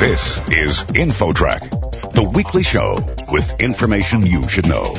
This is InfoTrack, the weekly show with information you should know.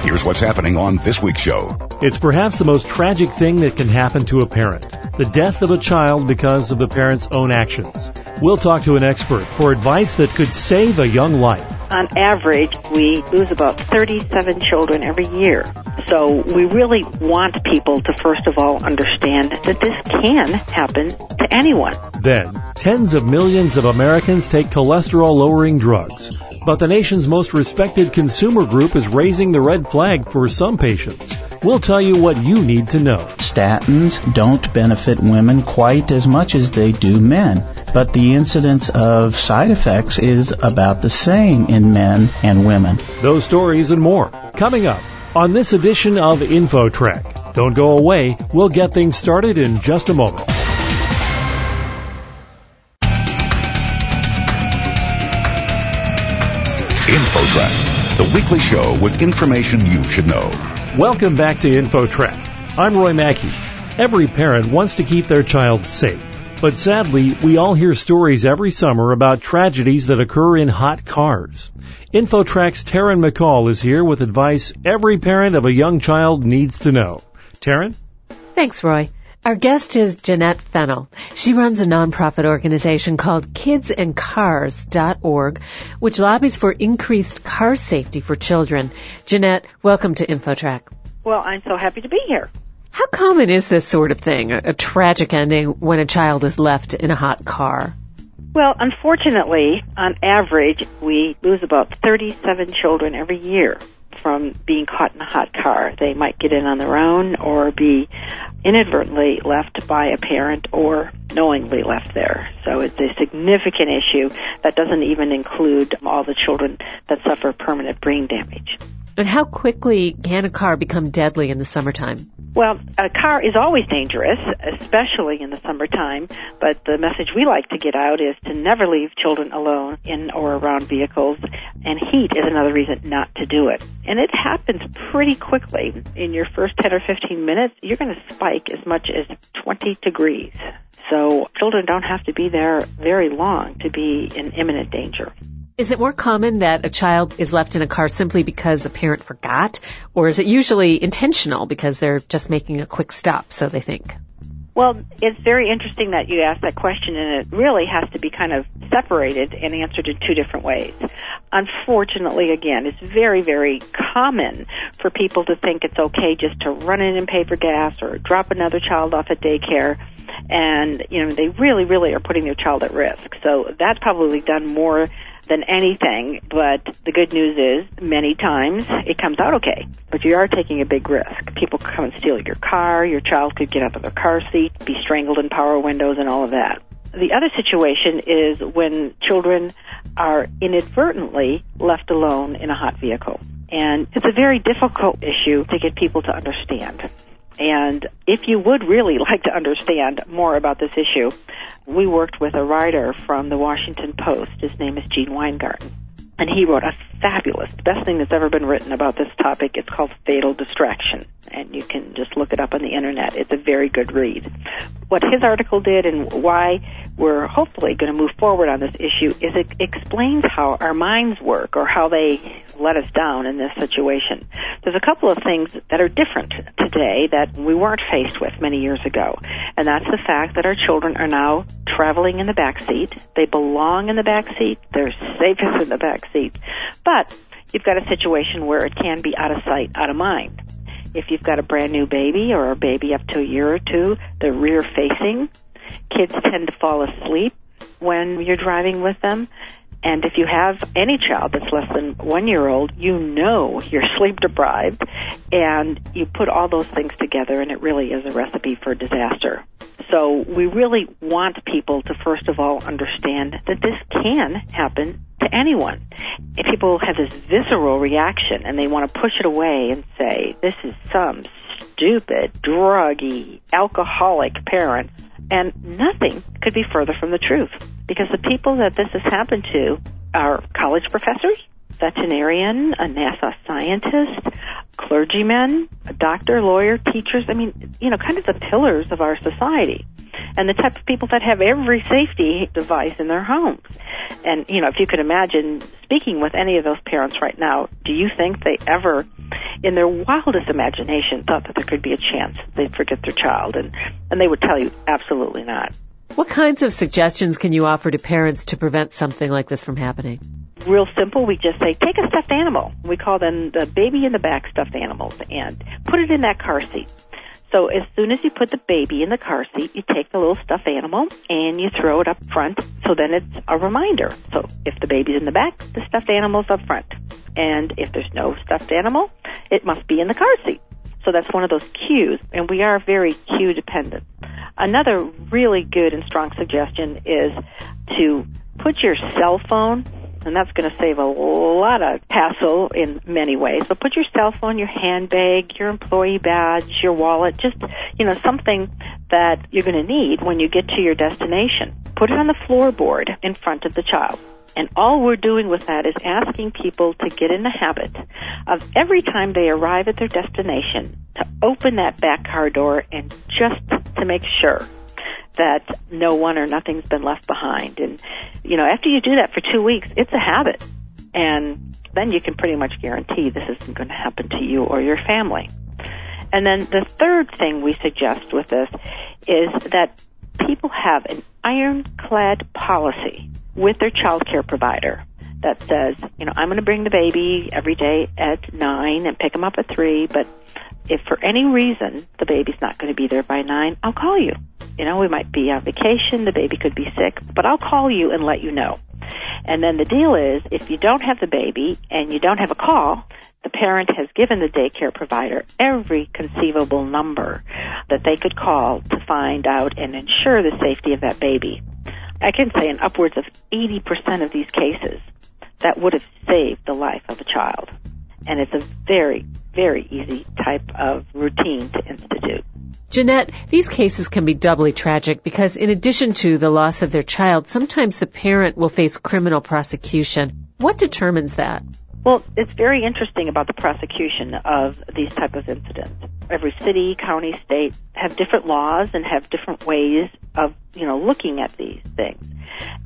Here's what's happening on this week's show. It's perhaps the most tragic thing that can happen to a parent. The death of a child because of the parent's own actions. We'll talk to an expert for advice that could save a young life. On average, we lose about 37 children every year. So we really want people to first of all understand that this can happen to anyone. Then, tens of millions of Americans take cholesterol lowering drugs. But the nation's most respected consumer group is raising the red flag for some patients. We'll tell you what you need to know. Statins don't benefit women quite as much as they do men, but the incidence of side effects is about the same in men and women. Those stories and more coming up on this edition of InfoTrack. Don't go away. We'll get things started in just a moment. InfoTrack, the weekly show with information you should know. Welcome back to InfoTrack. I'm Roy Mackey. Every parent wants to keep their child safe. But sadly, we all hear stories every summer about tragedies that occur in hot cars. InfoTrack's Taryn McCall is here with advice every parent of a young child needs to know. Taryn? Thanks, Roy. Our guest is Janette Fennell. She runs a nonprofit organization called kidsandcars.org, which lobbies for increased car safety for children. Janette, welcome to InfoTrack. Well, I'm so happy to be here. How common is this sort of thing, a, a tragic ending when a child is left in a hot car? Well, unfortunately, on average, we lose about 37 children every year from being caught in a hot car. They might get in on their own or be inadvertently left by a parent or knowingly left there. So it's a significant issue that doesn't even include all the children that suffer permanent brain damage. And how quickly can a car become deadly in the summertime? Well, a car is always dangerous, especially in the summertime, but the message we like to get out is to never leave children alone in or around vehicles, and heat is another reason not to do it. And it happens pretty quickly. In your first 10 or 15 minutes, you're going to spike as much as 20 degrees. So children don't have to be there very long to be in imminent danger. Is it more common that a child is left in a car simply because the parent forgot, or is it usually intentional because they're just making a quick stop, so they think? Well, it's very interesting that you asked that question, and it really has to be kind of separated and answered in two different ways. Unfortunately, again, it's very, very common for people to think it's okay just to run in and pay for gas or drop another child off at daycare, and you know they really, really are putting their child at risk. So that's probably done more than anything, but the good news is many times it comes out okay. But you are taking a big risk. People come and steal your car, your child could get out of their car seat, be strangled in power windows and all of that. The other situation is when children are inadvertently left alone in a hot vehicle. And it's a very difficult issue to get people to understand. And if you would really like to understand more about this issue, we worked with a writer from the Washington Post. His name is Gene Weingarten. And he wrote a fabulous, best thing that's ever been written about this topic. It's called Fatal Distraction. And you can just look it up on the internet. It's a very good read. What his article did and why we're hopefully going to move forward on this issue is it explains how our minds work or how they let us down in this situation. There's a couple of things that are different today that we weren't faced with many years ago. And that's the fact that our children are now traveling in the back seat. They belong in the back seat. They're safest in the back seat. But you've got a situation where it can be out of sight, out of mind. If you've got a brand new baby or a baby up to a year or two, they're rear facing. Kids tend to fall asleep when you're driving with them. And if you have any child that's less than one year old, you know you're sleep deprived and you put all those things together and it really is a recipe for disaster. So we really want people to first of all understand that this can happen to anyone. If people have this visceral reaction and they want to push it away and say, this is some stupid, druggy, alcoholic parent, and nothing could be further from the truth. Because the people that this has happened to are college professors, veterinarian, a NASA scientist, clergymen, a doctor, lawyer, teachers. I mean, you know, kind of the pillars of our society. And the type of people that have every safety device in their homes. And, you know, if you could imagine speaking with any of those parents right now, do you think they ever, in their wildest imagination, thought that there could be a chance they'd forget their child? And, and they would tell you, absolutely not. What kinds of suggestions can you offer to parents to prevent something like this from happening? Real simple. We just say, take a stuffed animal. We call them the baby in the back stuffed animals and put it in that car seat. So as soon as you put the baby in the car seat, you take the little stuffed animal and you throw it up front. So then it's a reminder. So if the baby's in the back, the stuffed animal's up front. And if there's no stuffed animal, it must be in the car seat. So that's one of those cues, and we are very cue dependent. Another really good and strong suggestion is to put your cell phone and that's going to save a lot of hassle in many ways. But put your cell phone, your handbag, your employee badge, your wallet, just, you know, something that you're going to need when you get to your destination. Put it on the floorboard in front of the child. And all we're doing with that is asking people to get in the habit of every time they arrive at their destination to open that back car door and just to make sure that no one or nothing's been left behind. And, you know, after you do that for two weeks, it's a habit. And then you can pretty much guarantee this isn't going to happen to you or your family. And then the third thing we suggest with this is that people have an ironclad policy with their child care provider that says, you know, I'm going to bring the baby every day at nine and pick him up at three, but if for any reason the baby's not going to be there by nine, I'll call you. You know, we might be on vacation, the baby could be sick, but I'll call you and let you know. And then the deal is, if you don't have the baby and you don't have a call, the parent has given the daycare provider every conceivable number that they could call to find out and ensure the safety of that baby. I can say in upwards of 80% of these cases, that would have saved the life of a child. And it's a very, very easy type of routine to institute. Janette, these cases can be doubly tragic because in addition to the loss of their child, sometimes the parent will face criminal prosecution. What determines that? Well, it's very interesting about the prosecution of these type of incidents. Every city, county, state have different laws and have different ways of, you know, looking at these things.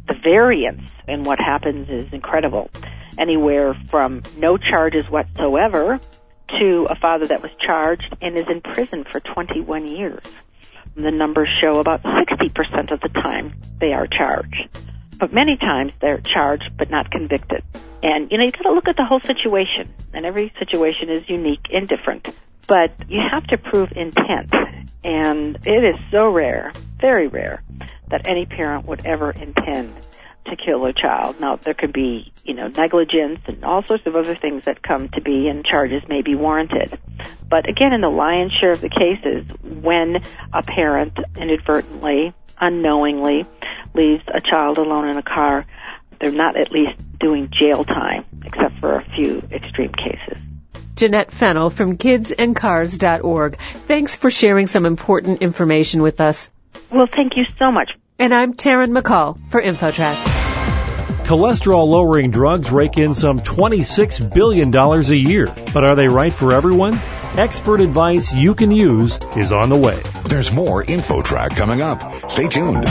The variance in what happens is incredible. Anywhere from no charges whatsoever to a father that was charged and is in prison for 21 years. The numbers show about 60% of the time they are charged. But many times they're charged but not convicted. And, you know, you gotta look at the whole situation. And every situation is unique and different. But you have to prove intent. And it is so rare, very rare, that any parent would ever intend to kill a child. Now, there could be, you know, negligence and all sorts of other things that come to be and charges may be warranted. But again, in the lion's share of the cases, when a parent inadvertently, unknowingly leaves a child alone in a car, they're not at least doing jail time, except for a few extreme cases. Janette Fennell from kidsandcars.org. Thanks for sharing some important information with us. Well, thank you so much. And I'm Taryn McCall for InfoTrack. Cholesterol lowering drugs rake in some $26 billion a year. But are they right for everyone? Expert advice you can use is on the way. There's more InfoTrack coming up. Stay tuned.